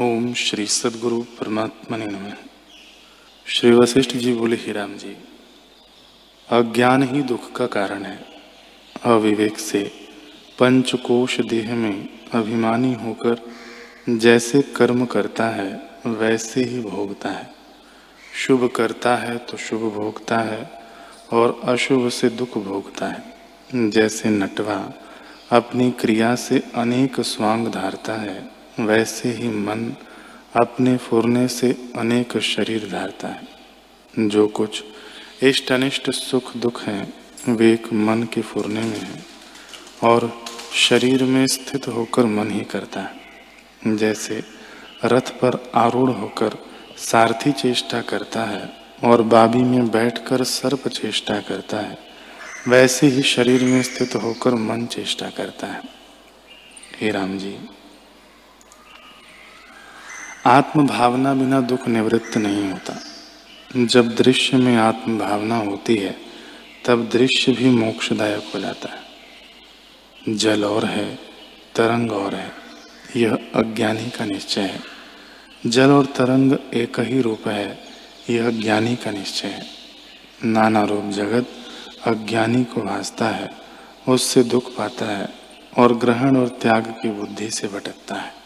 ओम श्री सदगुरु परमात्मा ने नमः। श्री वशिष्ठ जी बोले, ही राम जी, अज्ञान ही दुख का कारण है। अविवेक से पंचकोश देह में अभिमानी होकर जैसे कर्म करता है, वैसे ही भोगता है। शुभ करता है तो शुभ भोगता है और अशुभ से दुख भोगता है। जैसे नटवा अपनी क्रिया से अनेक स्वांग धारता है वैसे ही मन अपने फुरने से अनेक शरीर धारता है। जो कुछ इष्ट अनिष्ट सुख दुख है, वे एक मन के फुरने में है और शरीर में स्थित होकर मन ही करता है। जैसे रथ पर आरूढ़ होकर सारथी चेष्टा करता है और बाबी में बैठकर सर्प चेष्टा करता है, वैसे ही शरीर में स्थित होकर मन चेष्टा करता है। हे राम जी आत्म भावना बिना दुख निवृत्त नहीं होता। जब दृश्य में आत्म भावना होती है, तब दृश्य भी मोक्षदायक हो जाता है। जल और है, तरंग और है, यह अज्ञानी का निश्चय है। जल और तरंग एक ही रूप है, यह ज्ञानी का निश्चय है। नाना रूप जगत अज्ञानी को भासता है, उससे दुख पाता है और ग्रहण और त्याग की बुद्धि से भटकता है।